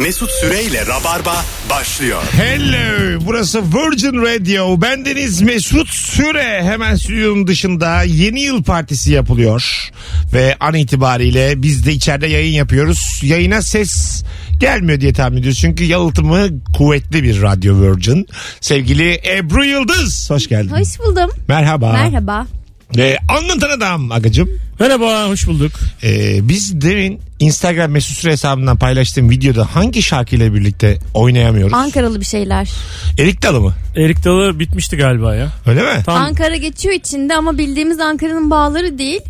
Mesut Süreyle Rabarba başlıyor. Hello burası Virgin Radio. Bendeniz Mesut Süre. Hemen stüdyonun dışında yeni yıl partisi yapılıyor. Ve an itibariyle biz de içeride yayın yapıyoruz. Yayına ses gelmiyor diye tahmin ediyoruz. Çünkü yalıtımı kuvvetli bir radyo Virgin. Sevgili Ebru Yıldız hoş geldin. Hoş buldum. merhaba. Merhaba. Ve anlatan adam agacım Merhaba hoş bulduk. Ee, biz demin Instagram mesut süre hesabından paylaştığım videoda hangi şarkıyla birlikte oynayamıyoruz Ankaralı bir şeyler. Erik Dalı mı Erik Dalı bitmişti galiba ya. öyle mi Tam Ankara geçiyor içinde ama bildiğimiz Ankara'nın bağları değil.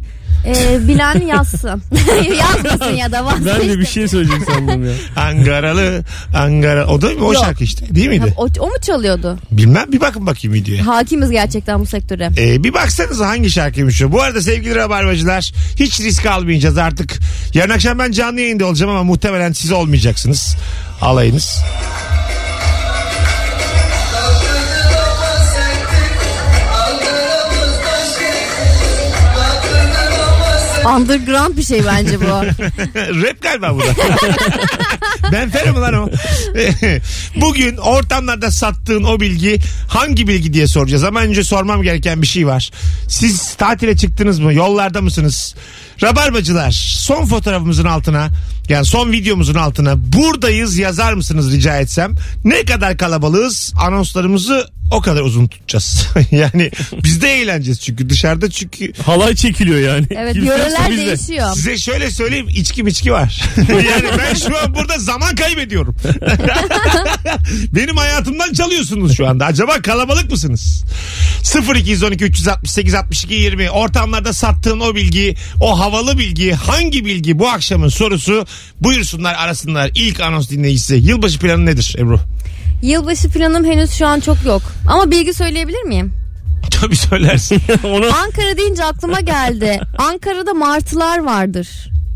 Ee, bilen yazsın. Yazmasın ya da ben de bir vazgeçtim. şey söyleyecek sandım ya. Angaralı Angara o da mı o Yok. şarkı işte değil miydi? O, o mu çalıyordu? Bilmem bir bakın bakayım videoya. Hakimiz gerçekten bu sektöre. Ee, bir baksanıza hangi şarkıymış o. Bu arada sevgili rabarbacılar hiç risk almayacağız artık. Yarın akşam ben canlı yayında olacağım ama muhtemelen siz olmayacaksınız. Alayınız. Underground bir şey bence bu. Rap galiba bu da. ben ferim lan o. Bugün ortamlarda sattığın o bilgi hangi bilgi diye soracağız. Ama önce sormam gereken bir şey var. Siz tatile çıktınız mı? Yollarda mısınız? Rabarbacılar son fotoğrafımızın altına yani son videomuzun altına buradayız yazar mısınız rica etsem. Ne kadar kalabalığız anonslarımızı o kadar uzun tutacağız. yani biz de eğleneceğiz çünkü dışarıda çünkü Halay çekiliyor yani. Evet Kimse yoksa yöreler biz de. değişiyor. Size şöyle söyleyeyim içki miçki var. yani ben şu an burada zaman kaybediyorum. Benim hayatımdan çalıyorsunuz şu anda. Acaba kalabalık mısınız? 0212 368 62 20 ortamlarda sattığın o bilgi, o havalı bilgi, hangi bilgi bu akşamın sorusu? Buyursunlar arasınlar. İlk anons dinleyicisi. Yılbaşı planı nedir Ebru? Yılbaşı planım henüz şu an çok yok. Ama bilgi söyleyebilir miyim? Tabii söylersin. Onu Ankara deyince aklıma geldi. Ankara'da martılar vardır.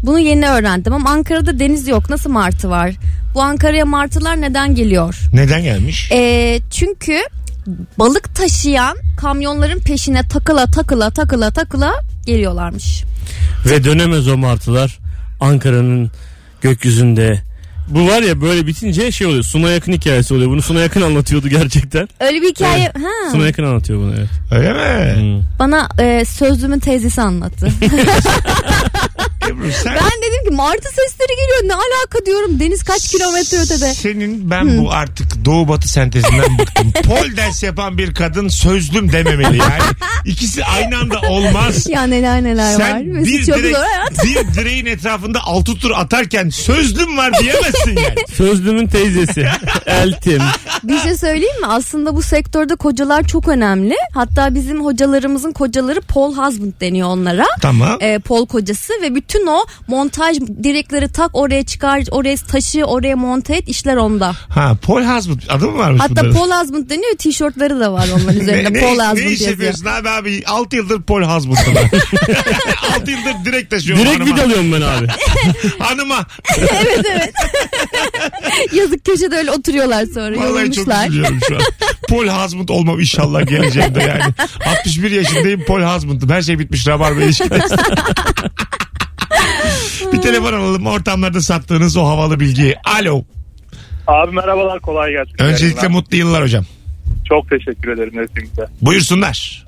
Bunu yeni öğrendim ama Ankara'da deniz yok. Nasıl martı var? Bu Ankara'ya martılar neden geliyor? Neden gelmiş? Ee, çünkü balık taşıyan kamyonların peşine takıla takıla takıla takıla geliyorlarmış. ve dönemez o martılar Ankara'nın gökyüzünde. Bu var ya böyle bitince şey oluyor. Suna yakın hikayesi oluyor. Bunu Suna yakın anlatıyordu gerçekten. Öyle bir hikaye. Evet. Ha. Suna yakın anlatıyor bunu evet. Öyle mi? Hmm. Bana e, sözlümün teyzesi anlattı. Ebru sen... ben dedim ki martı sesleri geliyor ne alaka diyorum deniz kaç kilometre ötede. Senin ben bu artık doğu batı sentezinden bıktım. Pol ders yapan bir kadın sözlüm dememeli yani. İkisi aynı anda olmaz. Ya neler neler var. Sen Mesut bir, çok direk, zor hayat. bir direğin etrafında altı tur atarken sözlüm var diyemezsin yani. Sözlümün teyzesi. Eltim. Bir şey söyleyeyim mi? Aslında bu sektörde kocalar çok önemli. Hatta bizim hocalarımızın kocaları Paul husband deniyor onlara. Tamam. e, pol kocası ve bütün o montaj direkleri tak oraya çıkar oraya taşı oraya monte et işler onda. Ha Paul Husband adı mı varmış Hatta bunların? Paul husband deniyor tişörtleri de var onların üzerinde ne, Paul husband ne iş yazıyor. yapıyorsun abi abi? 6 yıldır Paul ben. 6 yıldır direkt taşıyorum Direkt hanıma. vidalıyorum ben abi. Hanıma. evet evet. Yazık köşede öyle oturuyorlar sonra Vallahi çok yorulmuşlar. üzülüyorum şu an. Paul Husband olmam inşallah geleceğimde yani. 61 yaşındayım Paul Husband'ım. Her şey bitmiş Rabarba ilişkide. Bir telefon alalım ortamlarda sattığınız o havalı bilgiyi. Alo. Abi merhabalar kolay gelsin. Öncelikle mutlu yıllar hocam. Çok teşekkür ederim hepinize. Buyursunlar.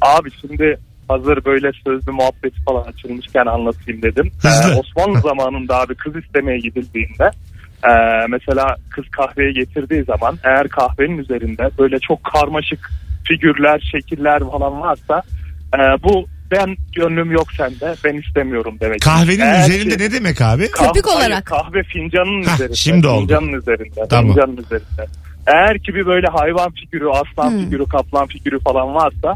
Abi şimdi hazır böyle sözlü muhabbeti falan açılmışken anlatayım dedim. Hızlı. Ee, Osmanlı zamanında abi kız istemeye gidildiğinde e, mesela kız kahveye getirdiği zaman eğer kahvenin üzerinde böyle çok karmaşık figürler, şekiller falan varsa e, bu ben gönlüm yok sende ben istemiyorum demek. Kahvenin Eğer üzerinde ki- ne demek abi? Kah- Köpük hayır, olarak. kahve fincanının Hah, üzerinde. şimdi oldu. Fincanın üzerinde. Tamam. Fincanın üzerinde. Eğer ki bir böyle hayvan figürü, aslan Hmm. figürü, kaplan figürü falan varsa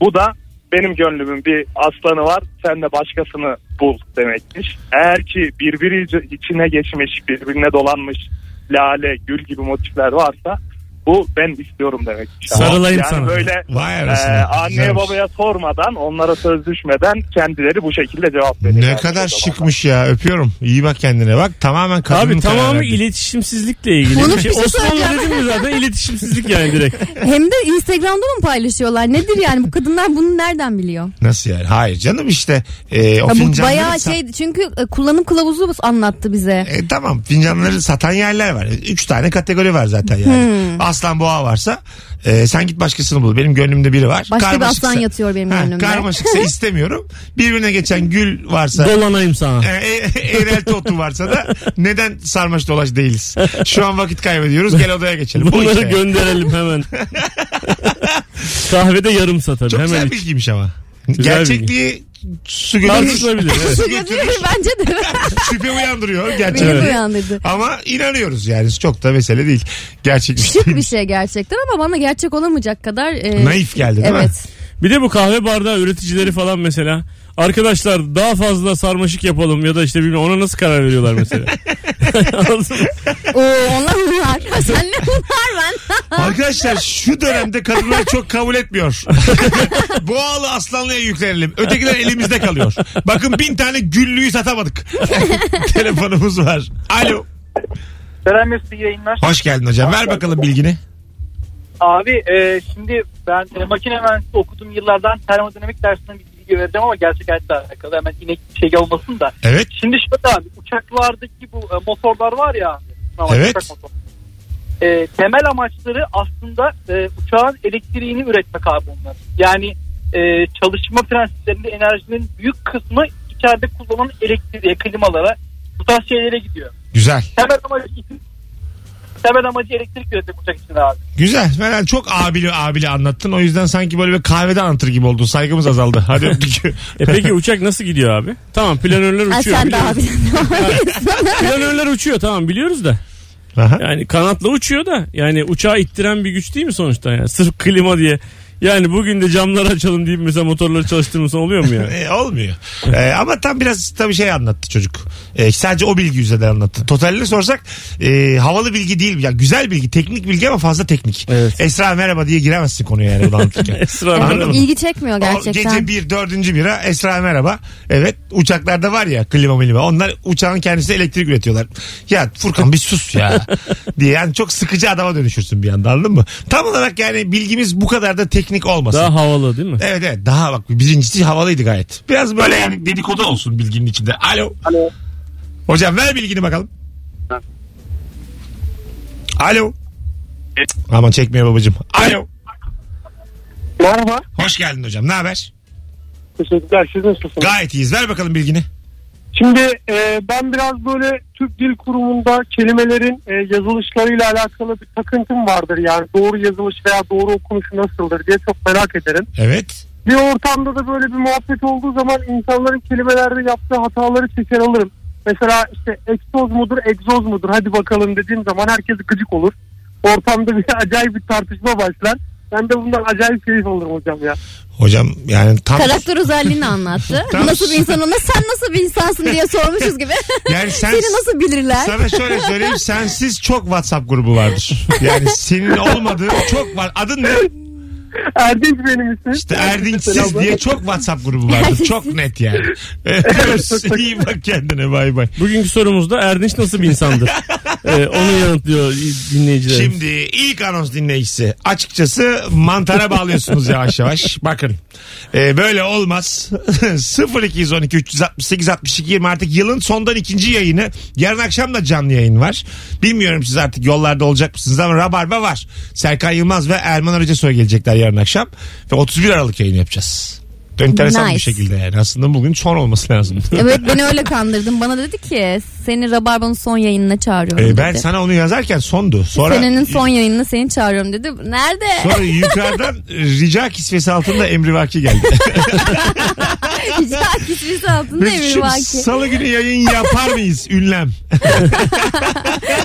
bu da benim gönlümün bir aslanı var sen de başkasını bul demekmiş. Eğer ki birbiri içine geçmiş, birbirine dolanmış lale, gül gibi motifler varsa Bu ben istiyorum demek. Sarılayım yani sana. böyle Vay e, anneye Güzelmiş. babaya sormadan onlara söz düşmeden kendileri bu şekilde cevap veriyor. Ne Yani kadar şıkmış ya öpüyorum. İyi bak kendine bak tamamen kadının Abi tamamı kararı. iletişimsizlikle ilgili. Bunu bir şey. şey Osmanlı dedim mi zaten iletişimsizlik yani direkt. Hem de Instagram'da mı paylaşıyorlar? Nedir yani bu kadınlar bunu nereden biliyor? Nasıl yani? Hayır canım işte e, o Ya fincanları bayağı sa- şey çünkü e, kullanım kılavuzu anlattı bize. E, tamam fincanları satan yerler var. Üç tane kategori var zaten yani. Aslan boğa varsa e, sen git başkasını bul. Benim gönlümde biri var. Başka bir aslan yatıyor benim Ha, önümde. Karmaşıksa istemiyorum. Birbirine geçen gül varsa Dolanayım sana. e, e, eğrelti otu varsa da neden sarmaş dolaş değiliz? Şu an vakit kaybediyoruz. Gel odaya geçelim. Bu Bunları işte. gönderelim hemen. Kahvede yarım satar. Çok hemen güzel bilgiymiş ama. Güzel Gerçekliği su götürür. Su götürür. Bence de Şüphe uyandırıyor. beni Gerçekten. de uyandırdı. Ama inanıyoruz yani. Çok da mesele değil. Gerçek Şık bir şey gerçekten ama bana gerçek olamayacak kadar e, Naif geldi değil mi? evet. Bir de bu kahve bardağı üreticileri falan mesela. Arkadaşlar daha fazla sarmaşık yapalım ya da işte bilmem ona nasıl karar veriyorlar mesela. Oo, onlar bunlar. Sen ne bunlar ben? Arkadaşlar şu dönemde kadınlar çok kabul etmiyor. Boğalı aslanlıya yüklenelim. Ötekiler elimizde kalıyor. Bakın bin tane güllüyü satamadık. Telefonumuz var. Alo. Selam Mesut yayınlar. Hoş geldin hocam. Ver bakalım bilgini. Abi e, şimdi ben e, makine mühendisliği okuduğum yıllardan termodinamik dersinden bir bilgi vereceğim ama gerçek hayatta alakalı. Hemen inek şey olmasın da. Evet. Şimdi şöyle abi uçaklardaki bu e, motorlar var ya abi. Evet. uçak. E, temel amaçları aslında e, uçağın elektriğini üretmek abi onlar. Yani e, çalışma prensiplerinde enerjinin büyük kısmı içeride kullanılan elektriğe, klimalara bu tarz şeylere gidiyor. Güzel. Temel amacı temel amacı elektrik üretmek uçak için abi. Güzel. Ben çok abili abili anlattın. O yüzden sanki böyle bir kahvede anlatır gibi oldun. Saygımız azaldı. Hadi öptük. E peki uçak nasıl gidiyor abi? Tamam planörler Ha, uçuyor. sen de abi. Planörler uçuyor tamam biliyoruz da. Aha. Yani kanatla uçuyor da yani uçağı ittiren bir güç değil mi sonuçta yani sırf klima diye. Yani bugün de camları açalım deyip mesela motorları çalıştırmışsan oluyor mu yani? E, olmuyor. E, ama tam biraz tabii şey anlattı çocuk. E, sadece o bilgi üzerinden anlattı. Totalini sorsak e, havalı bilgi değil. Ya güzel bilgi, teknik bilgi ama fazla teknik. Evet. Esra merhaba diye giremezsin konuya yani bunu anlatırken. Esra Anladın merhaba. İlgi çekmiyor O gerçekten. gece bir dördüncü bira Esra merhaba. Evet uçaklarda var ya klima milima onlar uçağın kendisi elektrik üretiyorlar. Ya Furkan bir sus ya diye yani çok sıkıcı adama dönüşürsün bir anda anladın mı? Tam olarak yani bilgimiz bu kadar da teknik olmasın. Daha havalı değil mi? Evet evet daha bak birincisi havalıydı gayet. Biraz böyle yani dedikodu olsun bilginin içinde. Alo. Alo. Hocam ver bilgini bakalım. Alo. Aman çekmiyor babacığım. Alo. Merhaba. Hoş geldin hocam. Ne haber? Teşekkürler. Siz nasılsınız? Gayet iyiyiz. Ver bakalım bilgini. Şimdi e, ben biraz böyle Türk Dil Kurumu'nda kelimelerin e, yazılışlarıyla alakalı bir takıntım vardır. Yani doğru yazılış veya doğru okunuşu nasıldır diye çok merak ederim. Evet. Bir ortamda da böyle bir muhabbet olduğu zaman insanların kelimelerde yaptığı hataları çeker alırım. Mesela işte egzoz mudur, egzoz mudur hadi bakalım dediğim zaman herkes gıcık olur. Ortamda bir acayip bir tartışma başlar. Ben de bundan acayip keyif alırım hocam ya. Hocam yani tam Karakter özelliğini anlattı. Tamam. Nasıl bir insan ona sen nasıl bir insansın diye sormuşuz gibi. yani sen Seni nasıl bilirler? sana şöyle söyleyeyim sensiz çok WhatsApp grubu vardır. Yani senin olmadığı çok var. Adın ne? Erdinç benim ismim. İşte Erdinçsiz diye çok WhatsApp grubu vardır. Çok net yani. İyi bak kendine bay bay. Bugünkü sorumuzda Erdinç nasıl bir insandır? Ee, onu yanıtlıyor dinleyiciler. Şimdi ilk anons dinleyicisi. Açıkçası mantara bağlıyorsunuz yavaş yavaş. Bakın. Ee, böyle olmaz. 0212 368 62 20 artık yılın sondan ikinci yayını. Yarın akşam da canlı yayın var. Bilmiyorum siz artık yollarda olacak mısınız ama Rabarba var. Serkan Yılmaz ve Erman Arıca Soy gelecekler yarın akşam. Ve 31 Aralık yayını yapacağız. Enteresan bir Nice. şekilde yani. Aslında bugün son olması lazım. Evet beni öyle kandırdın. Bana dedi ki seni Rabarba'nın son yayınına çağırıyorum Ee, dedi. ben sana onu yazarken sondu. Sonra Senenin son yayınına seni çağırıyorum dedi. Nerede? Sonra yukarıdan rica kisvesi altında emrivaki geldi. Rica kisvesi altında Emir Mesut'cum Vaki. salı günü yayın yapar mıyız ünlem?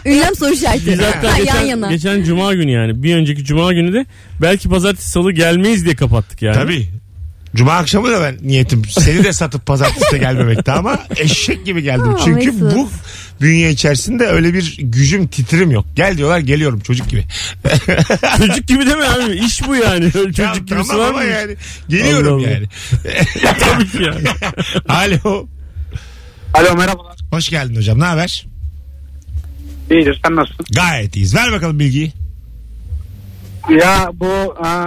Ünlem soru işareti. Biz hatta Ha, geçen, yan yana. geçen cuma günü yani bir önceki cuma günü de belki pazartesi salı gelmeyiz diye kapattık yani. Tabii. Cuma akşamı da ben niyetim seni de satıp pazartesi de gelmemekti ama eşek gibi geldim. Ha, Çünkü Mesut. bu bünye içerisinde öyle bir gücüm titrim yok. Gel diyorlar geliyorum çocuk gibi. Çocuk gibi deme abi. İş bu yani. Ya çocuk gibisi tamam var mı? yani geliyorum Allah Allah. yani. Tabii ki yani. Alo. Alo merhabalar. Hoş geldin hocam ne haber? İyidir sen nasılsın? Gayet iyiyiz. Ver bakalım bilgiyi. Ya bu aa,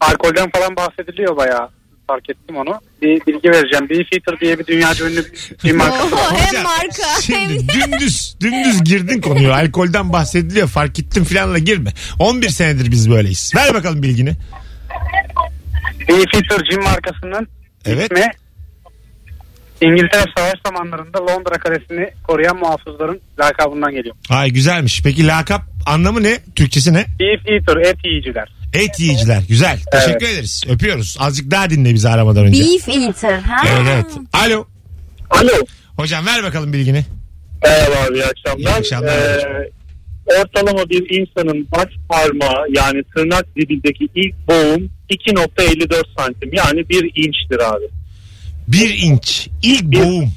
alkolden falan bahsediliyor bayağı. Fark ettim onu. Bir bilgi vereceğim. Beefeater diye bir dünyaca ünlü bir, marka. Oho, hem marka hem Şimdi dümdüz dümdüz girdin konuya. Alkolden bahsediliyor. Fark ettim filanla girme. 11 senedir biz böyleyiz. Ver bakalım bilgini. Beefeater cin markasının Evet. ismi İngiltere savaş zamanlarında Londra kalesini koruyan muhafızların lakabından geliyor. Ay güzelmiş. Peki lakap anlamı ne? Türkçesi ne? Beefeater et yiyiciler. Et yiyiciler. Güzel. Teşekkür ederiz. Öpüyoruz. Azıcık daha dinle bizi aramadan önce. beef eater. Ha? Evet evet. Alo. Alo. Hocam ver bakalım bilgini. Merhaba abi iyi akşamlar. İyi akşamlar. Ee, ortalama bir insanın baş parmağı yani tırnak dibindeki ilk boğum 2.54 santim yani bir inçtir abi. Bir inç. İlk boğum.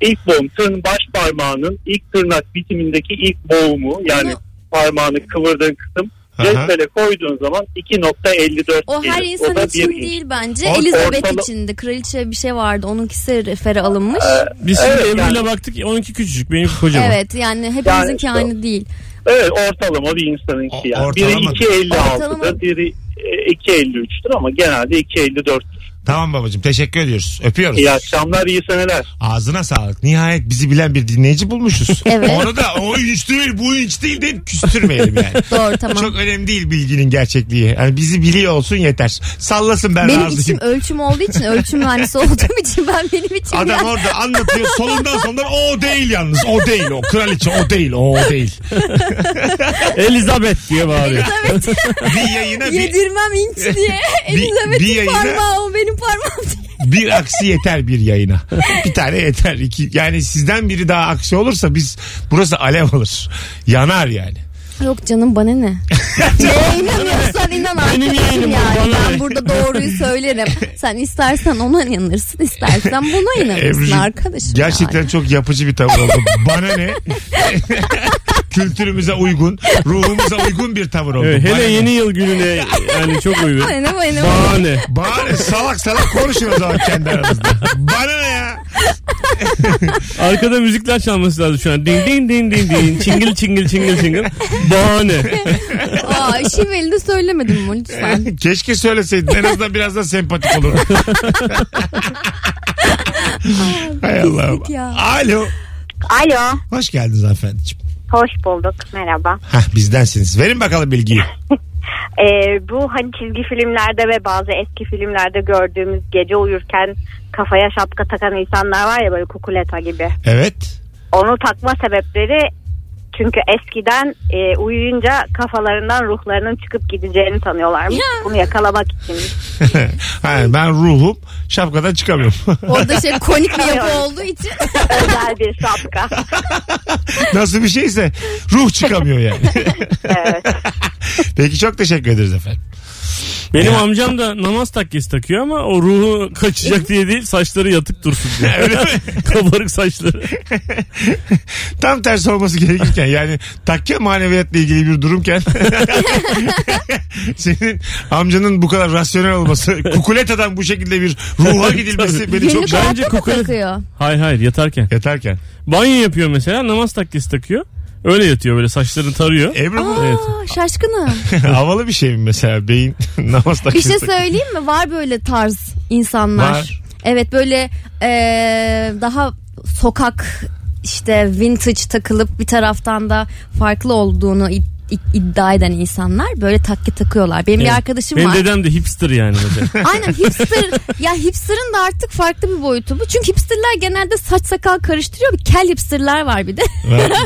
İlk boğum tırn baş parmağının ilk tırnak bitimindeki ilk boğumu yani parmağını kıvırdığın kısım. Cetvele koyduğun zaman 2.54 O her gelir. insan da için bir inç. değil bence. Or- Elizabeth ortala- içindi. Kraliçe bir şey vardı. Onunkisi refere alınmış. Biz şimdi Evet, Ebru'yla yani- baktık. Onunki küçücük. Benimki kocaman. evet yani hepimizinki Yani işte- aynı değil. Evet ortalama bir insanınki O- yani. ortalama. Biri 2.56'dır Ortalama. biri e, 2.53'tür ama genelde 2.54'tür. Tamam babacığım teşekkür ediyoruz. Öpüyoruz. İyi akşamlar iyi seneler. Ağzına sağlık. Nihayet bizi bilen bir dinleyici bulmuşuz. Evet. Onu da o inç değil bu inç değil deyip küstürmeyelim yani. Doğru tamam. Çok önemli değil bilginin gerçekliği. Yani bizi biliyor olsun yeter. Sallasın ben benim razıyım. içim ölçüm olduğu için ölçüm mühendisi olduğum için ben benim içim Adam ya. orada anlatıyor solundan sonundan o değil yalnız o değil o kraliçe o değil o değil. Elizabeth diye bağırıyor. Elizabeth Bir yayına bir, yedirmem inç diye. bir Elizabeth'in yayına- parmağı o benim parmağım diye. bir aksi yeter bir yayına. Bir tane yeter. iki yani sizden biri daha aksi olursa biz burası alev alır. Yanar yani. Yok canım bana ne? Neye inanıyorsan inan Benim arkadaşım yayınım bu, yani. bana Ben burada doğruyu söylerim. Sen istersen ona inanırsın istersen buna inanırsın Ebru'cum, arkadaşım. Gerçekten yani. çok yapıcı bir tavır oldu. Bana ne? Kültürümüze uygun, ruhumuza uygun bir tavır oldu. Evet, hele yeni yıl gününe yani çok uygun. Bana ne bana ne. Bahane. Bana ne? Salak salak konuşun o zaman kendi aranızda. Bana ne ya? Arkada müzikler çalması lazım şu an. Ding ding ding ding ding. Çingil çingil çingil çingil. Bahane. Aa, şiveli de söylemedim mi lütfen? Keşke söyleseydin. En azından biraz da sempatik olur. Hay Allah'ım. ya. Alo. Alo, Hoş geldiniz hanımefendiciğim. Hoş bulduk. Merhaba. Hah bizdensiniz. Verin bakalım bilgiyi. Ee, bu hani çizgi filmlerde ve bazı eski filmlerde gördüğümüz gece uyurken kafaya şapka takan insanlar var ya böyle kukuleta gibi. Evet. Onu takma sebepleri çünkü eskiden e, uyuyunca kafalarından ruhlarının çıkıp gideceğini sanıyorlarmış. Bunu yakalamak için. ha, ben ruhum şapkadan çıkamıyorum. Orada şey konik bir yapı olduğu için. Özel bir şapka. Nasıl bir şeyse ruh çıkamıyor yani. Evet. Peki çok teşekkür ederiz efendim. Benim Ya. amcam da namaz takkesi takıyor ama o ruhu kaçacak diye değil saçları yatık dursun diye. Öyle mi? Kabarık saçları. Tam tersi olması gerekirken yani takke maneviyatla ilgili bir durumken senin amcanın bu kadar rasyonel olması kukuletadan bu şekilde bir ruha gidilmesi beni çok Günlük hayatta mı takıyor? Hayır hayır yatarken. Yatarken. Banyo yapıyor mesela namaz takkesi takıyor. Öyle yatıyor böyle saçlarını tarıyor. Ebru bu Evet. Aa, şaşkınım. havalı bir şey mi mesela beyin namaz Bir şey söyleyeyim mi? Var böyle tarz insanlar. Var. Evet böyle eee, daha sokak işte vintage takılıp bir taraftan da farklı olduğunu id- iddia eden insanlar böyle takki takıyorlar. Benim bir Evet. arkadaşım Benim var. dedem de hipster yani. Aynen hipster. ya hipster'ın da artık farklı bir boyutu bu. Çünkü hipsterler genelde saç sakal karıştırıyor. Bir kel hipsterler var bir de.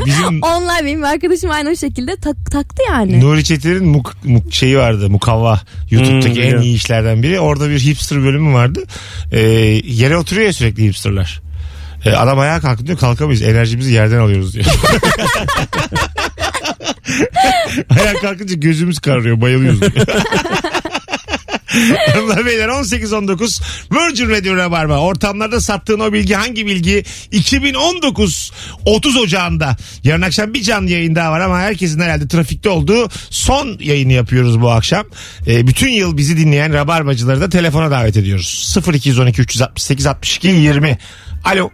Bizim Onlar benim arkadaşım aynı o şekilde tak- taktı yani. Nuri Çetin'in muk, muk- şeyi vardı mukavva YouTube'daki Hmm, en iyi işlerden biri. Orada bir hipster bölümü vardı. Ee, yere oturuyor ya sürekli hipsterlar. Ee, adam ayağa kalktı diyor kalkamayız enerjimizi yerden alıyoruz diyor. ayağa kalkınca gözümüz kararıyor bayılıyoruz. Hanımlar beyler 18-19 Virgin Radio Rabarba. Ortamlarda sattığın o bilgi hangi bilgi? 2019 30 Ocağı'nda. Yarın akşam bir canlı yayın daha var ama herkesin herhalde trafikte olduğu son yayını yapıyoruz bu akşam. Ee, bütün yıl bizi dinleyen Rabarbacıları da telefona davet ediyoruz. 0212 368 62 20. Alo.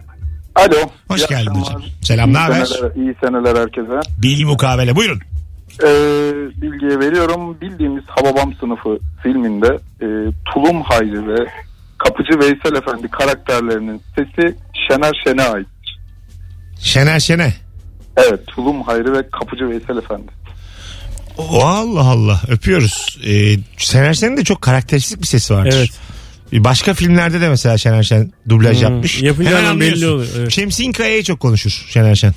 Alo. Hoş İyi geldin akşamlar. hocam. Selam, ne İyi haber? seneler, iyi seneler herkese. Bilgi mukabele buyurun. Ee, bilgiye veriyorum. Bildiğimiz Hababam sınıfı filminde e, Tulum Hayri ve Kapıcı Veysel Efendi karakterlerinin sesi Şener Şen'e ait. Şener Şene. Evet Tulum Hayri ve Kapıcı Veysel Efendi. Allah Allah öpüyoruz. Ee, Şener Şen'in de çok karakteristik bir sesi vardır. Evet. Başka filmlerde de mesela Şener Şen dublaj Hmm, yapmış. yapınca Hemen hemen anlıyorsun. belli oluyor, evet. Şemsi İnkaya'yı çok konuşur Şener Şen.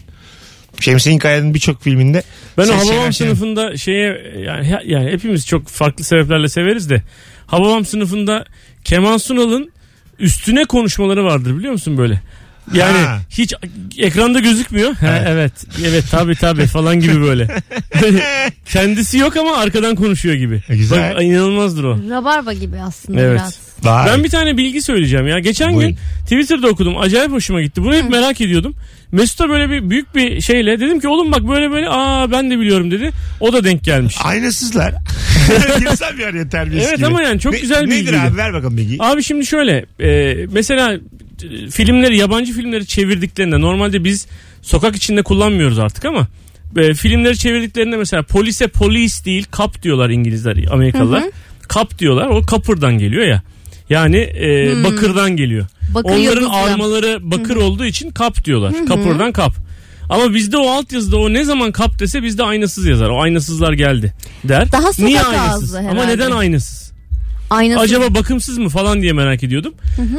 Şemsi İnkaya'nın birçok filminde Ben o ses Şener Hababam sınıfında şeye yani, yani hepimiz çok farklı sebeplerle severiz de Hababam sınıfında Kemal Sunal'ın üstüne konuşmaları vardır biliyor musun böyle? Yani Ha. hiç ekranda gözükmüyor. Ha, Evet. evet. Evet tabi tabi falan gibi böyle. Kendisi yok ama arkadan konuşuyor gibi. E, güzel. Bak, inanılmazdır o. Rabarba gibi aslında Evet. biraz. Vay. Ben bir tane bilgi söyleyeceğim ya. Geçen Buyurun. gün Twitter'da okudum. Acayip hoşuma gitti. Bunu hep merak ediyordum. Mesut'a böyle bir büyük bir şeyle dedim ki oğlum bak böyle böyle aa ben de biliyorum dedi. O da denk gelmiş. Aynasızlar. Bir araya terbiyesiz Evet gibi. ama yani çok güzel bir Nedir bilgiydi. abi ver bakalım bilgiyi. Abi şimdi şöyle e, mesela filmleri yabancı filmleri çevirdiklerinde normalde biz sokak içinde kullanmıyoruz artık ama e, filmleri çevirdiklerinde mesela polise polis değil kap diyorlar İngilizler Amerikalılar. Kap diyorlar o kapırdan geliyor ya. Yani e, bakırdan geliyor. Bakır Onların armaları bakır olduğu için kap diyorlar. Kapırdan kap. Ama bizde o altyazıda o ne zaman kap dese bizde aynasız yazar. O aynasızlar geldi der. Daha Niye aynasız? Ama herhalde. neden aynasız? Aynası. Acaba bakımsız mı falan diye merak ediyordum.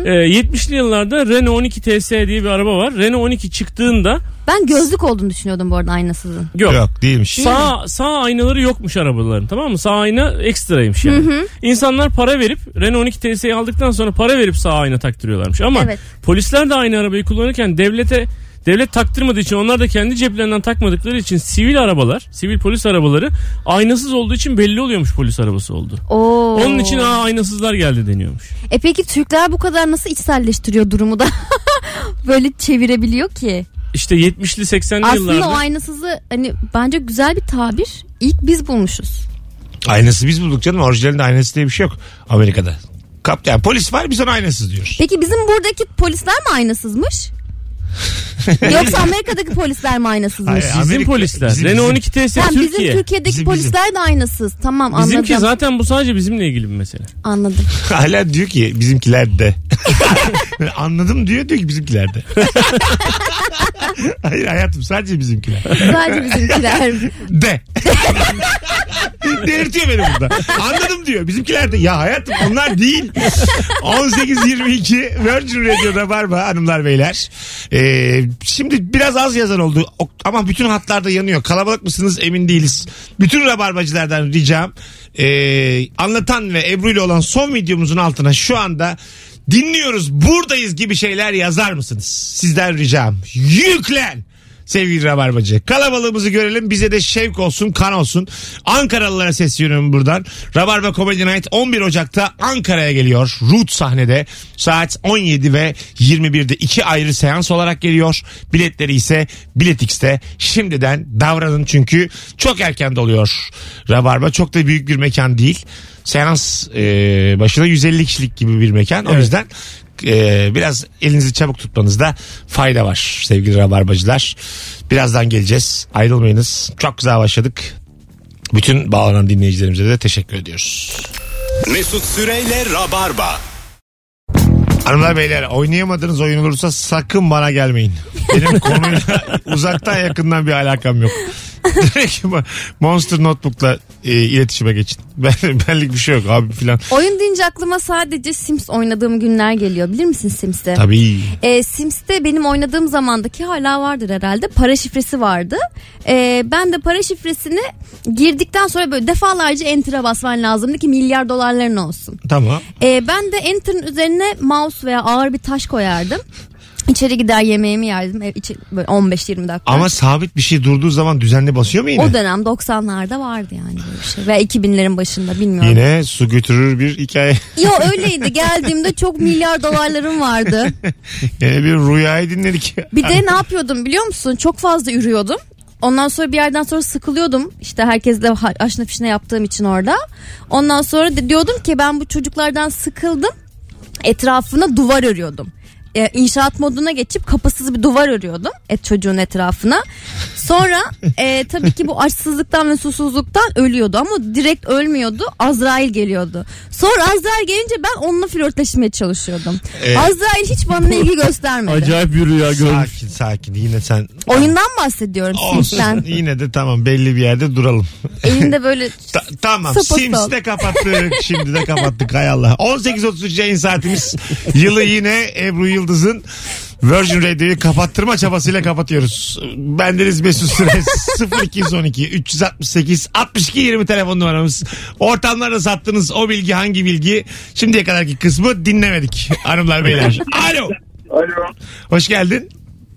Ee, 70'li yıllarda Renault 12 TS diye bir araba var. Renault 12 çıktığında Ben gözlük olduğunu düşünüyordum bu arada aynasızın. yok. Yok değilmiş. Sağ sağ aynaları yokmuş arabaların tamam mı? Sağ ayna ekstraymış yani. İnsanlar para verip Renault 12 TS'yi aldıktan sonra para verip sağ ayna taktırıyorlarmış. Ama Evet. polisler de aynı arabayı kullanırken devlete devlet taktırmadığı için onlar da kendi ceplerinden takmadıkları için sivil arabalar, sivil polis arabaları aynasız olduğu için belli oluyormuş polis arabası oldu. Oo. Onun için aa aynasızlar geldi deniyormuş. E peki Türkler bu kadar nasıl içselleştiriyor durumu da? Böyle çevirebiliyor ki. İşte 70'li 80'li Aslında yıllarda. o aynasızı hani bence güzel bir tabir. İlk biz bulmuşuz. Aynası biz bulduk canım. Orijinalinde aynası diye bir şey yok Amerika'da. Kap, yani polis var biz ona aynasız diyoruz. Peki bizim buradaki polisler mi aynasızmış? Yoksa Amerika'daki polisler mi aynasızmış? Hayır, Bizim Amerika- polisler. bizim- Renault bizim- 12 TS Yani bizim Türkiye. Türkiye'deki Bizim- polisler de aynasız. Tamam anladım. Bizimki zaten bu sadece bizimle ilgili bir mesele. Anladım. Hala diyor ki bizimkiler de. Anladım diyor diyor ki bizimkiler de. Hayır hayatım sadece bizimkiler. Sadece bizimkiler. De. Delirtiyor beni burada. Anladım diyor. Bizimkiler de. Ya hayatım onlar değil. 18.22 Virgin Radio'da var mı hanımlar beyler? Ee, şimdi biraz az yazan oldu. Ama bütün hatlarda yanıyor. Kalabalık mısınız emin değiliz. Bütün rabarbacılardan ricam ee, anlatan ve Ebru ile olan son videomuzun altına şu anda dinliyoruz buradayız gibi şeyler yazar mısınız? Sizden ricam. Yüklen. Sevgili Rabarbacı. Kalabalığımızı görelim. Bize de şevk olsun, kan olsun. Ankaralılara sesleniyorum buradan. Rabarba Comedy Night 11 Ocak'ta Ankara'ya geliyor. Root sahnede saat 17 ve 21'de iki ayrı seans olarak geliyor. Biletleri ise Biletix'te. Şimdiden davranın çünkü çok erken doluyor. Rabarba çok da büyük bir mekan değil. Seans e, başına 150 kişilik gibi bir mekan. O yüzden e, biraz elinizi çabuk tutmanızda fayda var sevgili rabarbacılar. Birazdan geleceğiz. Ayrılmayınız. Çok güzel başladık. Bütün bağlanan dinleyicilerimize de teşekkür ediyoruz. Mesut Süreyle Rabarba. Hanımlar beyler oynayamadığınız oyun olursa sakın bana gelmeyin. Benim konuyla uzaktan yakından bir alakam yok. Direkt Monster Notebook'la e, iletişime geçin. Ben, benlik bir şey yok abi filan. Oyun deyince aklıma sadece Sims oynadığım günler geliyor. Bilir misin Sims'te? Tabii. E, Sims'te benim oynadığım zamandaki hala vardır herhalde. Para şifresi vardı. E, ben de para şifresini girdikten sonra böyle defalarca enter'a basman lazımdı ki milyar dolarların olsun. Tamam. E, ben de enter'ın üzerine mouse veya ağır bir taş koyardım. İçeri gider yemeğimi yerdim. Ev içi, böyle 15-20 dakika. Ama sabit bir şey durduğu zaman düzenli basıyor mu yine? o dönem 90'larda vardı yani böyle bir şey. Ve 2000'lerin başında bilmiyorum. Yine su götürür bir hikaye. Yo öyleydi. Geldiğimde çok milyar dolarlarım vardı. Yine bir rüyayı dinledik. Bir de ne yapıyordum biliyor musun? Çok fazla yürüyordum. Ondan sonra bir yerden sonra sıkılıyordum. İşte herkesle ha- aşna fişne yaptığım için orada. Ondan sonra de diyordum ki ben bu çocuklardan sıkıldım. Etrafına duvar örüyordum. Ee, inşaat moduna geçip kapısız bir duvar örüyordum et çocuğun etrafına. Sonra e, tabii ki bu açsızlıktan ve susuzluktan ölüyordu ama direkt ölmüyordu. Azrail geliyordu. Sonra Azrail gelince ben onunla flörtleşmeye çalışıyordum. Evet. Azrail hiç bana ilgi göstermedi. Acayip bir rüya görmüş. Sakin sakin yine sen Oyundan bahsediyorum olsun. Sims'ten. Yine de tamam belli bir yerde duralım. Elinde böyle Ta- tamam. Sims de kapattık. Şimdi de kapattık hay Allah. 18.33 yayın saatimiz. Yılı yine Ebru Yıldız'ın Virgin Radio'yu kapattırma çabasıyla kapatıyoruz. Bendeniz Mesut Süre 0212 368 62 20 telefon numaramız. Ortamlarda sattığınız o bilgi hangi bilgi? Şimdiye kadarki kısmı dinlemedik hanımlar beyler. Alo. Alo. Hoş geldin.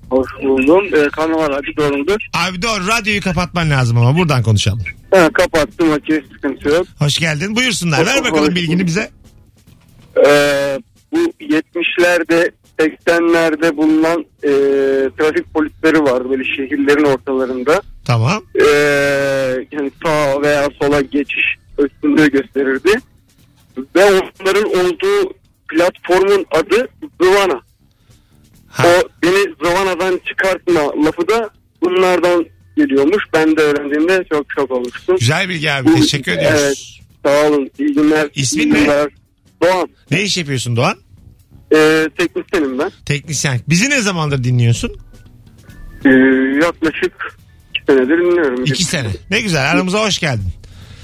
Hoş buldum. Ee, kanal hadi doğrumdur. Abi doğru radyoyu kapatman lazım ama buradan konuşalım. Ha, kapattım okey sıkıntı yok. Hoş geldin. Buyursunlar. Ver bakalım bilgini bize. Ee, bu 70'lerde 80'lerde bulunan e, trafik polisleri var böyle şehirlerin ortalarında. Tamam. Ee, yani sağa veya sola geçiş üstünlüğü gösterirdi. Ve onların olduğu platformun adı Zıvana. Ha. O beni Zıvana'dan çıkartma lafı da bunlardan geliyormuş. Ben de öğrendiğimde çok şok olmuştum. Güzel bilgi abi. Teşekkür ediyoruz. Evet. Sağ olun. İyi günler. İsmin İyi ne? Doğan. Ne iş yapıyorsun Doğan? Ee, teknisyenim ben. Teknisyen. Bizi ne zamandır dinliyorsun? Ee, yaklaşık iki senedir dinliyorum. İki sene. Ne güzel aramıza hoş geldin.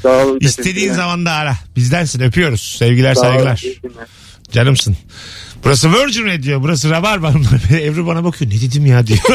Sağ olun. İstediğin zaman da ara. Bizdensin öpüyoruz. Sevgiler Sağ olun, saygılar. iyi günler. Canımsın. Burası Virgin Radio. Burası Rabarba. Ebru bana bakıyor. Ne dedim ya diyor.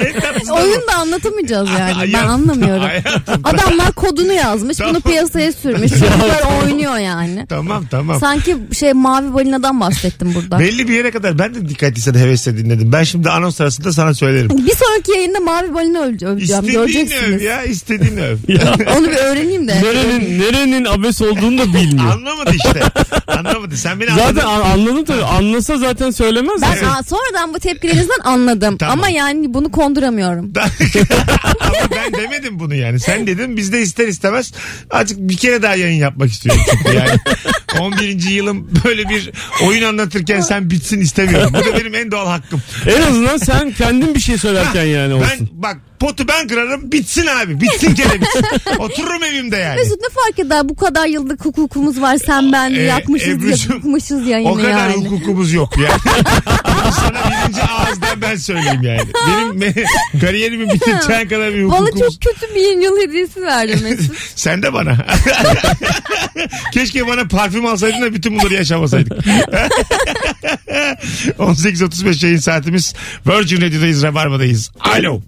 En tatlısı da bu. oyunu da anlatamayacağız yani. Ay, ben anlamıyorum. Hayatım, Adamlar kodunu yazmış Tamam. bunu piyasaya sürmüş. Çocuklar oynuyor yani. Tamam tamam. Sanki şey mavi balinadan bahsettim burada. Belli bir yere kadar ben de dikkatliysen hevesle dinledim. Ben şimdi anons sırasında sana söylerim. Bir sonraki yayında mavi balina öl- öveceğim. İstediğini öv Göreceksiniz. ya. istediğini öv. Ya, Onu bir öğreneyim de. nerenin, nerenin abes olduğunu da bilmiyor. Anlamadı işte. Anlamadı. Sen beni Zaten anladın. an- anladın tabii. Anlasa zaten söylemez. Ben ya. aa, sonradan bu tepkilerinizden anladım. Tamam. Ama yani bunu konduramıyorum. Ama ben demedim bunu yani. Sen dedin biz de ister istemez azıcık bir kere daha yayın yapmak istiyorum. Çünkü yani 11. yılım böyle bir oyun anlatırken sen bitsin istemiyorum. Bu da benim en doğal hakkım. En azından sen kendin bir şey söylerken yani olsun. Ben bak potu ben kırarım bitsin abi. Bitsin kere bitsin. Otururum evimde yani. Mesut ne fark eder bu kadar yıllık hukukumuz var sen ben yapmışız Ebru'cum, yapmışız yayını O kadar yani. hukukumuz yok yani. Bunu sana birinci ağızdan ben söyleyeyim yani. Benim me- kariyerimi bitireceğin kadar bir Bana hukukumuz. çok kötü bir yeni yıl hediyesi verdin Mesut. Sen de bana. Keşke bana parfüm alsaydın da bütün bunları yaşamasaydık. 18.35 yayın saatimiz. Virgin Radio'dayız, Rabarba'dayız. Alo.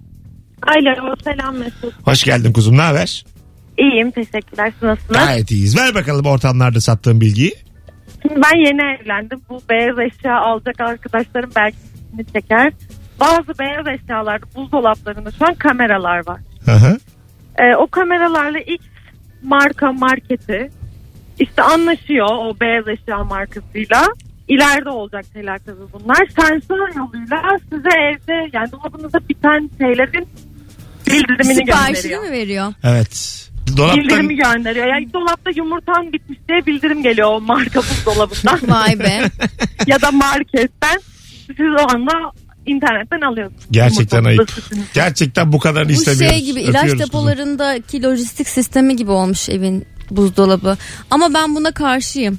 Alo selam Mesut. Hoş geldin kuzum, ne haber? İyiyim teşekkürler. Siz nasılsınız? Gayet iyiyiz. Ver bakalım ortamlarda sattığın bilgiyi. Şimdi ben yeni evlendim. Bu beyaz eşya alacak arkadaşlarım belki ilgini çeker. Bazı beyaz eşyalarda buzdolaplarında şu an kameralar var. Hı hı. Ee, o kameralarla X marka marketi işte anlaşıyor o beyaz eşya markasıyla. İleride olacak şeyler tabii bunlar. Sensör yoluyla size evde yani dolabınızda biten şeylerin bildirimini Siparişini gönderiyor. mi veriyor? Evet. Dolaptan Bildirimi gönderiyor. Yani dolapta yumurtan bitmiş diye bildirim geliyor o marka buzdolabından. Vay be. ya da marketten. Siz o anda internetten alıyorsunuz. gerçekten Yumurtanızı, ayıp. Gerçekten bu kadarını Bu istemiyoruz. şey gibi ilaç Öpüyoruz depolarındaki lojistik sistemi gibi olmuş evin buzdolabı. Ama ben buna karşıyım.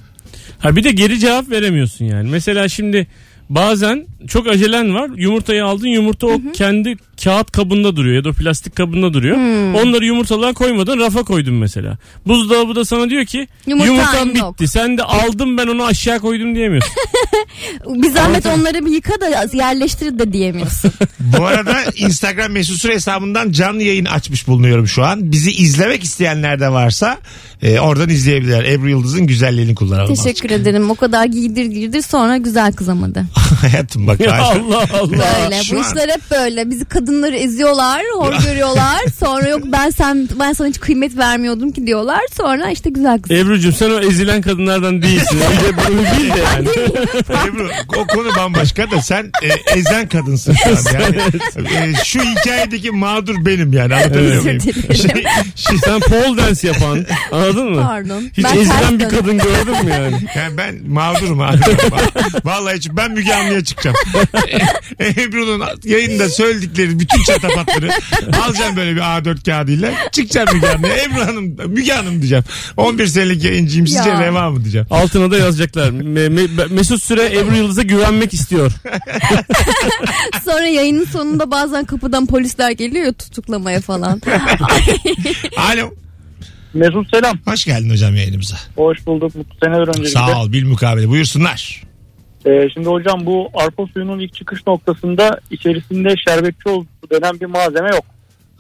Ha bir de geri cevap veremiyorsun yani. Mesela şimdi bazen çok acelen var. Yumurtayı aldın. Yumurta o kendi kağıt kabında duruyor ya da plastik kabında duruyor. Hmm. Onları yumurtalığa koymadan rafa koydum mesela. Buzdolabı da sana diyor ki Yumurtan yumurtam yok." bitti. Sen de aldım ben onu aşağı koydum diyemiyorsun. Bir zahmet onları bir yıka da yerleştir de diyemiyorsun. Bu arada Instagram mesut süre hesabından canlı yayın açmış bulunuyorum şu an. Bizi izlemek isteyenler de varsa e, oradan izleyebilirler. Ebru Yıldız'ın güzelliğini kullanalım. Teşekkür ederim. O kadar giydir giydir sonra güzel kızamadı. Hayatım bak. Allah Allah. Böyle. şu Bu an- işler hep böyle. Bizi kadınları eziyorlar, hor görüyorlar. Sonra yok ben sen ben sana hiç kıymet vermiyordum ki diyorlar. Sonra işte güzel kız. Ebru'cum sen o ezilen kadınlardan değilsin. Önce bunu bil de yani. Ebru o konu bambaşka da sen e, ezen kadınsın şu an. Yani, e, şu hikayedeki mağdur benim yani anlatabiliyor muyum? Şey, şey, Sen pole dance yapan anladın mı? Pardon. Hiç Ben ezilen bir kadın gördün mü yani? yani ben mağdurum abi. Vallahi hiç ben Müge Anlı'ya çıkacağım. E, Ebru'nun yayında söyledikleri bütün çatafatları alacağım böyle bir A4 kağıdıyla. Çıkacağım Müge Anlı'ya. Ebru Hanım, Müge Hanım diyeceğim. 11 senelik yayıncıyım sizce Ya. reva mı diyeceğim. Altına da yazacaklar. Me- Me- Mesut Süre Ebru Yıldız'a güvenmek istiyor. Sonra yayının sonunda bazen kapıdan polisler geliyor ya tutuklamaya falan. Alo. Mesut selam. Hoş geldin hocam yayınımıza. Hoş bulduk. Mutlu seneler öncelikle. Sağ ol. Bil mukabele. Buyursunlar. Ee, şimdi hocam bu arpa suyunun ilk çıkış noktasında içerisinde şerbetçi olduğu denen bir malzeme yok.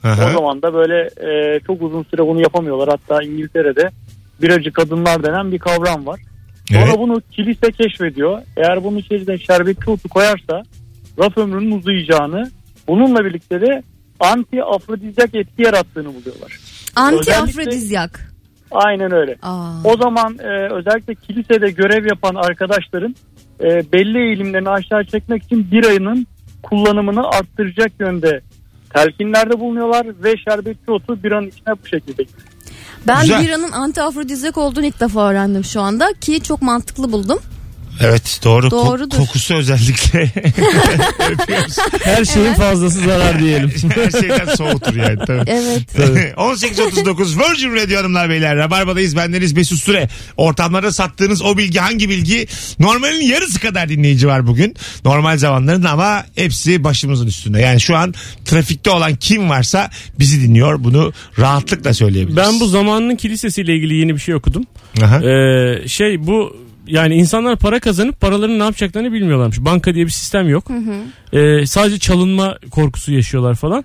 Aha. O zaman da böyle e, çok uzun süre bunu yapamıyorlar. Hatta İngiltere'de biracı kadınlar denen bir kavram var. Sonra Evet. bunu kilise keşfediyor. Eğer bunun içerisine şerbetçi otu koyarsa raf ömrünün uzayacağını bununla birlikte de anti afrodizyak etki yarattığını buluyorlar. Anti afrodizyak. Aynen öyle. Aa. O zaman e, özellikle kilisede görev yapan arkadaşların e, belli eğilimlerini aşağı çekmek için bir ayının kullanımını arttıracak yönde telkinlerde bulunuyorlar ve şerbetçi otu biranın içine bu şekilde. Ben Güzel. biranın anti afrodizyak olduğunu ilk defa öğrendim şu anda ki çok mantıklı buldum. Evet doğru. Ko- Doğrudur. kokusu özellikle. Her şeyin fazlası zarar diyelim. Her şeyden soğutur yani. Tabii. Evet. 18.39 Virgin Radio Hanımlar Beyler. Rabarba'dayız. Bendeniz Mesut Süre. Ortamlarda sattığınız o bilgi hangi bilgi? Normalin yarısı kadar dinleyici var bugün. Normal zamanların ama hepsi başımızın üstünde. Yani şu an trafikte olan kim varsa bizi dinliyor. Bunu rahatlıkla söyleyebiliriz. Ben bu zamanının kilisesiyle ilgili yeni bir şey okudum. Aha. Ee, şey bu yani insanlar para kazanıp paralarını ne yapacaklarını bilmiyorlarmış. Banka diye bir sistem yok. Ee, sadece çalınma korkusu yaşıyorlar falan.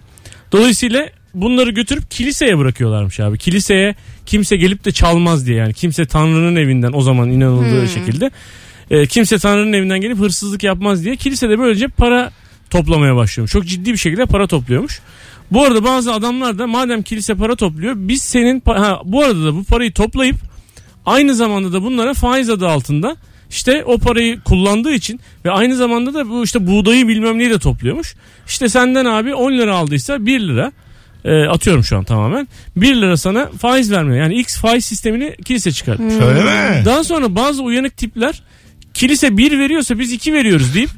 Dolayısıyla bunları götürüp kiliseye bırakıyorlarmış abi. Kiliseye kimse gelip de çalmaz diye yani. Kimse Tanrı'nın evinden o zaman inanıldığı şekilde. e, kimse Tanrı'nın evinden gelip hırsızlık yapmaz diye kilisede böylece para toplamaya başlıyormuş. Çok ciddi bir şekilde para topluyormuş. Bu arada bazı adamlar da madem kilise para topluyor biz senin pa- ha, bu arada da bu parayı toplayıp aynı zamanda da bunlara faiz adı altında işte o parayı kullandığı için ve aynı zamanda da bu işte buğdayı bilmem neyi de topluyormuş. İşte senden abi 10 lira aldıysa 1 lira e, atıyorum şu an tamamen 1 lira sana faiz vermiyor. Yani X faiz sistemini kilise çıkartmış. Öyle mi? Daha sonra bazı uyanık tipler kilise bir veriyorsa biz iki veriyoruz deyip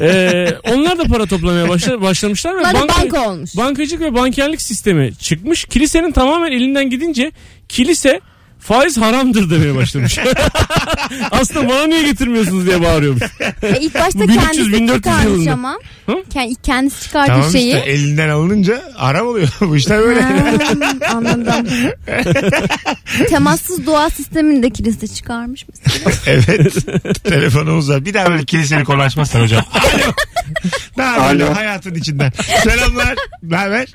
e, onlar da para toplamaya başla, başlamışlar ve banka- banka olmuş. bankacılık ve bankerlik sistemi çıkmış. Kilisenin tamamen elinden gidince kilise faiz haramdır demeye başlamış. Aslında bana niye getirmiyorsunuz diye bağırıyormuş. E, ilk başta 1300, kendisi 1400 çıkarmış yılında. ama. Hı? Kend- Kendisi çıkardığı Tamam şeyi. işte elinden alınınca aram oluyor. Bu işler böyle. Ha, anladım. Temassız doğa sistemini de kilise çıkarmış mı? evet. Telefonumuz var. Bir daha böyle kiliseli konuşmazsan hocam. Alo. Ne Alo. hayatın içinden? Selamlar. Ne haber?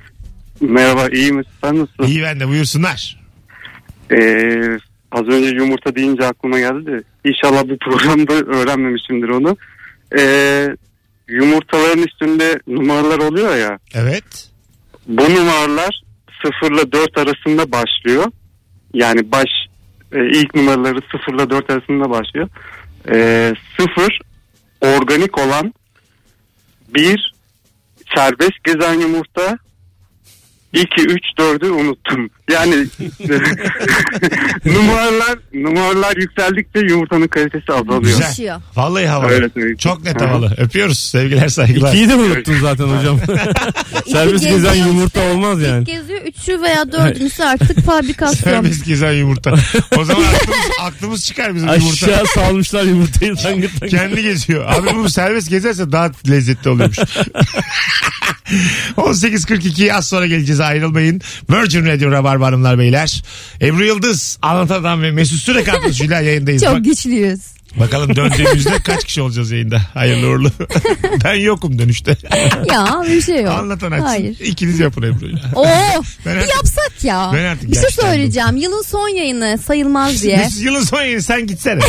Merhaba iyi misin sen nasılsın? İyi ben de buyursunlar. Ee, az önce yumurta deyince aklıma geldi de inşallah bu programda öğrenmemişimdir onu. Ee, yumurtaların üstünde numaralar oluyor ya Evet. bu numaralar 0 ile 4 arasında başlıyor. Yani baş e, ilk numaraları 0 ile 4 arasında başlıyor. Ee, 0 organik olan bir serbest gezen yumurta 2, 3, 4'ü unuttum. Yani numaralar numaralar yükseldikçe yumurtanın kalitesi azalıyor. Güzel. Vallahi havalı. Öyle söyleyeyim. Çok net havalı. Öpüyoruz. Sevgiler saygılar. İkiyi de unuttun zaten hocam? İki gezen geziyor yumurta işte. olmaz yani. İlk geziyor. Üçü veya dördüncüsü artık fabrikasyon. Serbest gezen yumurta. O zaman aklımız, aklımız çıkar bizim yumurta. Aşağı salmışlar yumurtayı tangır tangır. Kendi geziyor. Abi bu serbest gezerse daha lezzetli oluyormuş. 18.42 az sonra geleceğiz ayrılmayın. Virgin Radio Rabarba Hanımlar Beyler. Ebru Yıldız, Anlatan Adam ve Mesut Süre kadrosuyla yayındayız. Bak- Çok güçlüyüz. bakalım döndüğümüzde kaç kişi olacağız yayında. Hayırlı uğurlu. ben yokum dönüşte. Ya bir şey yok. Anlatan açsın. Hayır. İkiniz yapın Ebru'yla. Oo, Ben bir artık- yapsak ya. Ben artık bir şey yaşlandım. söyleyeceğim. Yılın son yayını sayılmaz diye. Biz yılın son yayını sen gitsene.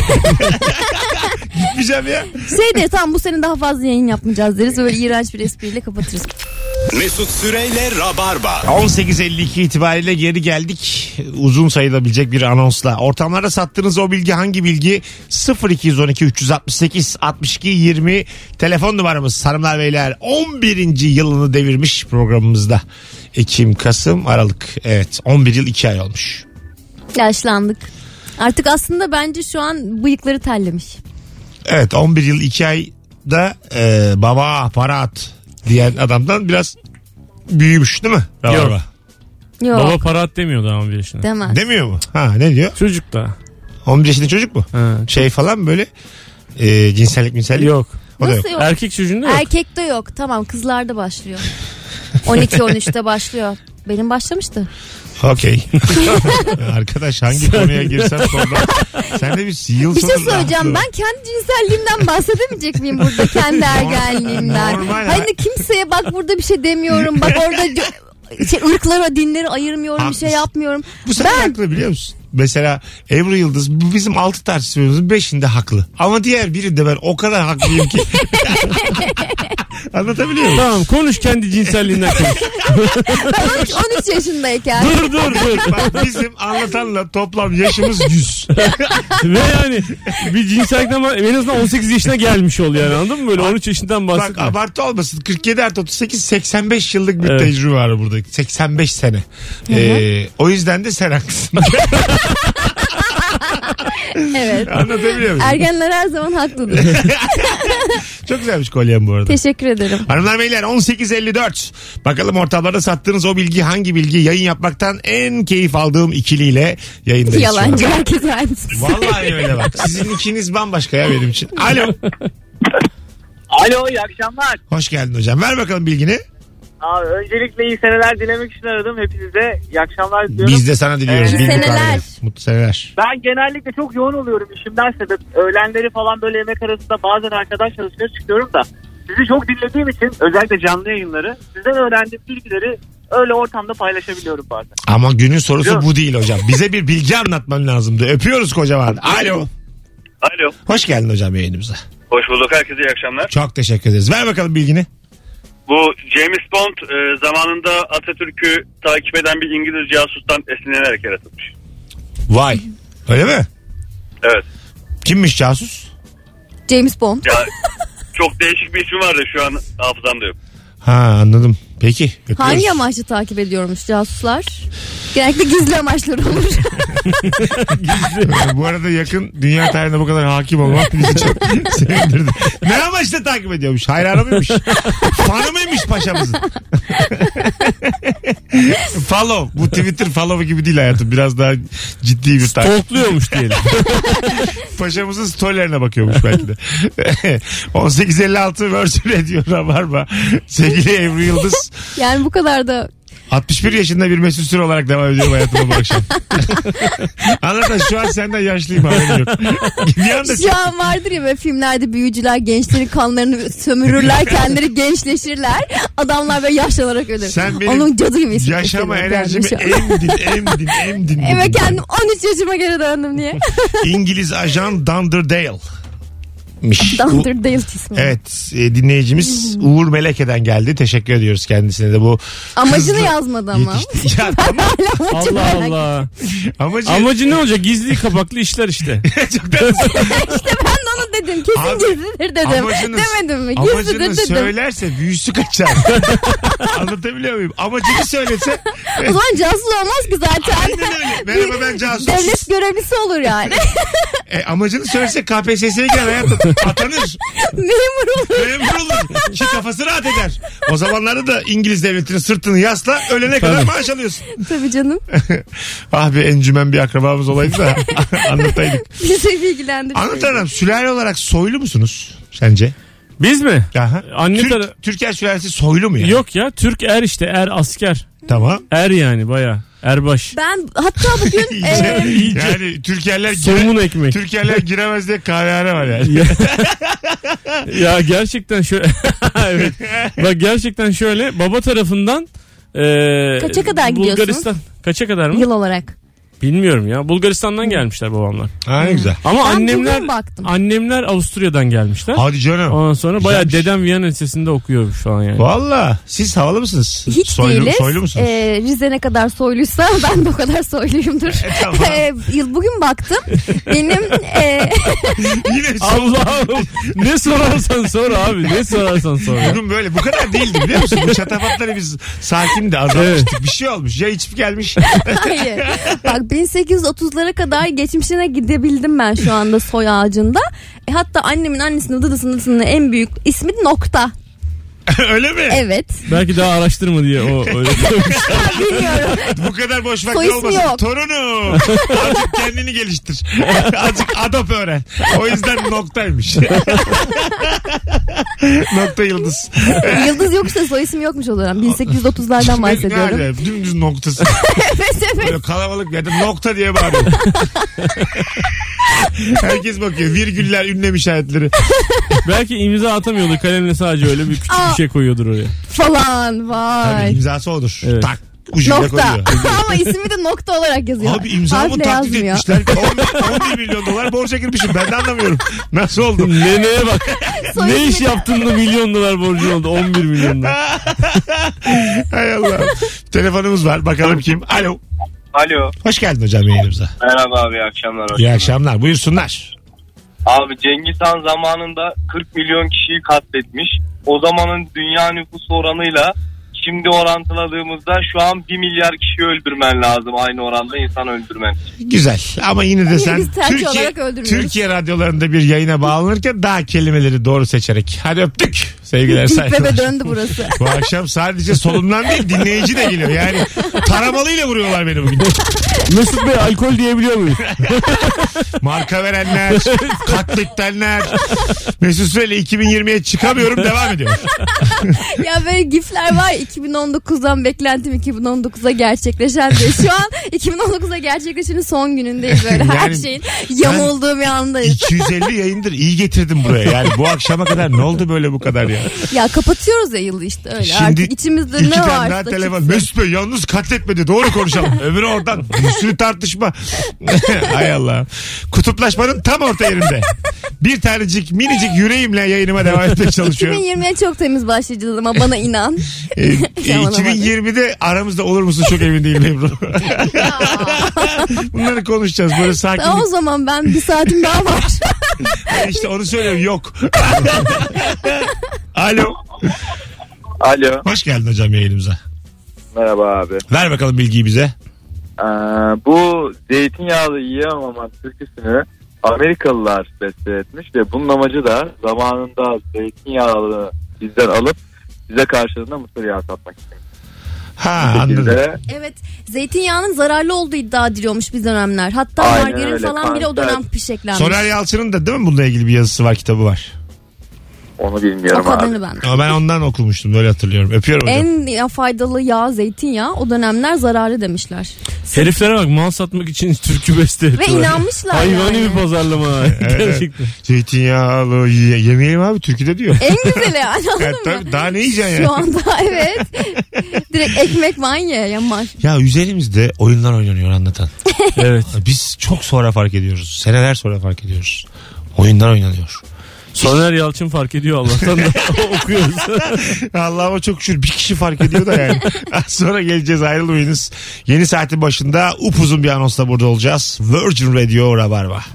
Gitmeyeceğim ya. şey de tam bu sene daha fazla yayın yapmayacağız deriz. Böyle iğrenç bir espriyle kapatırız. Mesut Süreyle Rabarba. 18.52 itibariyle geri geldik. Uzun sayılabilecek bir anonsla. Ortamlarda sattığınız o bilgi hangi bilgi? 0212 368 62 20 telefon numaramız hanımlar beyler 11. yılını devirmiş programımızda. Ekim, Kasım, Aralık. Evet 11 yıl 2 ay olmuş. Yaşlandık. Artık aslında bence şu an bıyıkları terlemiş. Evet 11 yıl 2 ayda e, baba para at diyen adamdan biraz büyümüş değil mi? Rabarba? Yok Baba para at demiyor daha 11 yaşında. demez. Demiyor mu? Ha ne diyor? Çocuk da. 11 yaşında çocuk mu? Ha. Şey falan böyle e, cinsellik minsellik. Yok. O da yok. Nasıl yok? Erkek çocuğunda yok. Erkekte yok. Tamam kızlarda başlıyor. 12-13'te başlıyor. Benim başlamıştı. Okey. Arkadaş hangi konuya girsem sonra sen de bir yıl Bir şey rahatlığı. Ben kendi cinselliğimden bahsedemeyecek miyim burada? Kendi ergenliğimden. Normal. Hani kimseye bak burada bir şey demiyorum. Bak orada co- şey, ırklara, dinleri ayırmıyorum. Bir Haklısın. şey yapmıyorum. Bu sefer ben haklı biliyor musun? Mesela Ebru Yıldız bu bizim altı tartışmamızın beşinde haklı. Ama diğer birinde ben o kadar haklıyım ki. Anlatabiliyor muyum? Tamam konuş kendi cinselliğinden konuş. ben 13, 13 yaşındayken. dur dur dur. Bak bizim anlatanla toplam yaşımız 100. Ve yani bir cinsellikten bahs- en azından 18 yaşına gelmiş ol yani anladın mı? Böyle 13 yaşından Bak bahsetme. abartı olmasın. 47 artı 38 85 yıllık bir Evet. tecrübe var burada. 85 sene. Ee, o yüzden de sen haklısın. evet. Anlatabiliyor muyum? Ergenler her zaman haklıdır. Çok güzelmiş kolyem bu arada. Teşekkür ederim. Hanımlar beyler 18.54. Bakalım ortamlarda sattığınız o bilgi hangi bilgi? Yayın yapmaktan en keyif aldığım ikiliyle yayındayız. Yalancı herkes aynısı. Vallahi öyle bak. Sizin ikiniz bambaşka ya benim için. Alo. Alo iyi akşamlar. Hoş geldin hocam. Ver bakalım bilgini. Abi öncelikle iyi seneler dilemek için aradım. Hepinize iyi akşamlar diliyorum. Biz de sana diliyoruz. İyi Bildik seneler. Mutlu seneler. Ben genellikle çok yoğun oluyorum işimden sebep. Öğlenleri falan böyle yemek arasında bazen arkadaş çalışmaya çıkıyorum da. Sizi çok dinlediğim için özellikle canlı yayınları sizden öğrendiğim bilgileri öyle ortamda paylaşabiliyorum bazen. Ama günün sorusu Yok. bu değil hocam. Bize bir bilgi anlatman lazımdı. Öpüyoruz kocaman. Alo. Alo. Hoş geldin hocam yayınımıza. Hoş bulduk. Herkese iyi akşamlar. Çok teşekkür ederiz. Ver bakalım bilgini. Bu James Bond e, zamanında Atatürk'ü takip eden bir İngiliz casustan esinlenerek yaratılmış. Vay. Öyle mi? Evet. Kimmiş casus? James Bond. Ya çok değişik bir isim vardı şu an hafızamda yok. Ha anladım. Peki. öpüyoruz. Hangi amaçlı takip ediyormuş casuslar? Genellikle gizli amaçları olur. bu arada yakın dünya tarihine bu kadar hakim olmak bizi çok sevindirdi. Ne amaçla takip ediyormuş? Hayranı mıymış? Fanı mıymış paşamızın? follow. Bu Twitter follow gibi değil hayatım. Biraz daha ciddi bir takip. Tokluyormuş diyelim. Paşamızın storylerine bakıyormuş belki de. 1856 Virgin Radio Rabarba. Sevgili Ebru Yıldız. yani bu kadar da 61 yaşında bir Mesut Süre olarak devam ediyorum hayatıma bu akşam. Anlatan şu an senden yaşlıyım haberim yok. bir anda şu an vardır ya böyle filmlerde büyücüler gençlerin kanlarını sömürürler kendileri gençleşirler. Adamlar böyle yaşlanarak ölür. Sen benim Onun cadı gibi hissettim yaşama kendimi enerjimi şu an. emdin emdin emdin. Evet bugün. kendim 13 yaşıma geri döndüm diye. İngiliz ajan Dunderdale. Miş. Dunderdale ismi. Evet e, dinleyicimiz Uğur Meleke'den geldi. Teşekkür ediyoruz kendisine de bu. Amacını hızlı yazmadı ama. yetişti. Ya tamam Allah Allah. amacı. Amacı ne olacak? Gizli kapaklı işler işte. Çok da- işte ben de onu dedim. Kesin Abi, gizlidir dedim. amacını- Demedim mi? Gizlidir Amacını dedim. söylerse büyüsü kaçar. Anlatabiliyor muyum? Amacını söylese O zaman casus olmaz ki zaten. aynen öyle. Merhaba ben Casus. Devlet görevlisi olur yani. E, amacını söylese KPSS'ye girer hayatım. Atanır. Memur olur. Memur olur. Ki kafası rahat eder. O zamanlarda da İngiliz devletinin sırtını yasla ölene kadar maaş alıyorsun. Tabii canım. ah be encümen bir akrabamız olaydı da anlataydık. Bizi bilgilendir. Anlatalım. Sülale olarak soylu musunuz sence? Biz mi? Aha. Anne Türk, tara- Türker sülalesi soylu mu yani? Yok ya Türk er işte er asker. Tamam. Er yani baya erbaş. Ben hatta bugün İyice, e, yani Türkerler Somun ekmek. Türkerler giremez diye kahvehane var yani. Ya, ya gerçekten şöyle evet. Bak gerçekten şöyle baba tarafından e, Kaça kadar gidiyorsunuz? Bulgaristan. Kaça kadar mı? yıl olarak. Bilmiyorum ya. Bulgaristan'dan gelmişler babamlar. ha ne güzel. Ama Ben annemler bugün baktım. annemler Avusturya'dan gelmişler. Hadi canım. Ondan sonra baya Güzelmiş. dedem Viyana Lisesi'nde okuyormuş falan yani. Valla siz havalı mısınız? Hiç soylu, değiliz. Soylu musunuz? Ee, Rize ne kadar soyluysa ben de o kadar soyluyumdur. tamam. Ee, yıl bugün baktım. Benim e, Yine. Allah'ım ne sorarsan sor abi ne sorarsan sor. ya. Bugün böyle bu kadar değildi biliyor musun? Bu şatafatları biz sakin de azalmıştık. Bir şey olmuş. Ya içip gelmiş. hayır. Bak 1830'lara kadar geçmişine gidebildim ben şu anda soy ağacında. E, hatta annemin annesinin dıdısının en büyük ismi nokta. Öyle mi? Evet. Belki daha araştırma diye o öyle. Bilmiyorum. Bu kadar boş Soy vakti ismi olmasın. yok. Torunum. Azıcık kendini geliştir. Azıcık adap öğren. O yüzden noktaymış. Nokta yıldız. Yıldız yok işte soy isim yokmuş o dönem. 1830'lardan bahsediyorum. Ne acayip, dümdüz noktası. evet evet. Böyle kalabalık bir yerde nokta diye bağırıyor. Herkes bakıyor. Virgüller, ünlem işaretleri. Belki imza atamıyordur kalemle sadece öyle bir küçük Aa. Şey koyuyordur oraya. Falan Tabii vay. imzası odur. Evet. Tak. Ucuyla Nokta. koyuyor. Ama ismi de nokta olarak yazıyor. Abi imzamı Harfle taklit yazmıyor. etmişler. 11, 11 milyon dolar borca girmişim. Ben de anlamıyorum. Nasıl oldu? Neneye bak. Soy ne iş ismi- yaptın da milyon dolar borcun oldu 11 milyon dolar. Hay Allah. Telefonumuz var. Bakalım kim? Alo. Alo. Hoş geldin hocam yayınımıza. Merhaba abi iyi akşamlar. hoş İyi akşamlar. Buyursunlar. Abi Cengiz Han zamanında 40 milyon kişiyi katletmiş. O zamanın dünya nüfusu oranıyla şimdi orantıladığımızda şu an 1 milyar kişi öldürmen lazım aynı oranda insan öldürmen. Güzel. Ama yine de sen Türkiye. Türkiye radyolarında bir yayına bağlanırken daha kelimeleri doğru seçerek. Hadi öptük. Sevgiler saygılar. bebe döndü burası. Bu akşam sadece solumdan değil dinleyici de geliyor. Yani taramalıyla vuruyorlar beni bugün. Mesut Bey alkol diyebiliyor muyuz? Marka verenler, katlettenler. Mesut Süreyle 2020'ye çıkamıyorum devam ediyor. ya böyle gifler var ya, 2019'dan beklentim 2019'a gerçekleşen diye. Şu an 2019'a gerçekleşenin son günündeyiz böyle. Her Yani şeyin yamulduğu bir andayız. 250 yayındır iyi getirdim buraya. Yani bu akşama kadar ne oldu böyle bu kadar ya? Ya kapatıyoruz ya yılı işte öyle. Şimdi Artık içimizde İki ne tane varsa daha telefon. Mesut Bey yalnız katletmedi. Doğru konuşalım. Öbürü oradan. Sürü tartışma. Hay Allah. Kutuplaşmanın tam orta yerinde. Bir tanecik minicik yüreğimle yayınıma devam etmeye çalışıyorum. 2020'ye çok temiz başlayacağız ama bana inan. E, olmadı. 2020'de aramızda olur musun çok emin değilim Ebru. Bunları konuşacağız böyle sakin. Tamam o zaman ben bir saatim daha var. işte onu söylüyorum yok. Alo. Alo. Hoş geldin hocam yayınımıza. Merhaba abi. Ver bakalım bilgiyi bize. Ee, bu zeytinyağlı yiyemem türküsünü Amerikalılar beste etmiş ve bunun amacı da zamanında zeytinyağlı bizden alıp bize karşılığında mısır yağı satmak için. Ha anladım. evet zeytinyağının zararlı olduğu iddia ediliyormuş bir dönemler. Hatta Aynen margarin öyle, falan bile o dönem fişeklenmiş. Soner Yalçın'ın da değil mi bununla ilgili bir yazısı var kitabı var. Onu o bilmiyorum abi. kadarını ben. Ama ben ondan okumuştum böyle hatırlıyorum. Öpüyorum hocam. En ya faydalı yağ zeytinyağı o dönemler zararlı demişler. Heriflere bak mal satmak için türkü beste Ve inanmışlar Hayvani yani. bir pazarlama. Gerçekten. Zeytinyağlı ye- yemeyelim abi türküde diyor. En güzeli yani Ya, anladın mı? tabii, daha ne yiyeceksin ya? Şu anda evet. Direkt ekmek manya yamar. Ya üzerimizde oyunlar oynanıyor anlatan. Evet. Biz çok sonra fark ediyoruz. Seneler sonra fark ediyoruz. Oyunlar oynanıyor. Soner Yalçın fark ediyor Allah'tan da okuyoruz. Allah'ıma çok şükür bir kişi fark ediyor da yani. Az sonra geleceğiz ayrılmayınız. Yeni saatin başında upuzun bir anonsla burada olacağız. Virgin Radio Rabarba.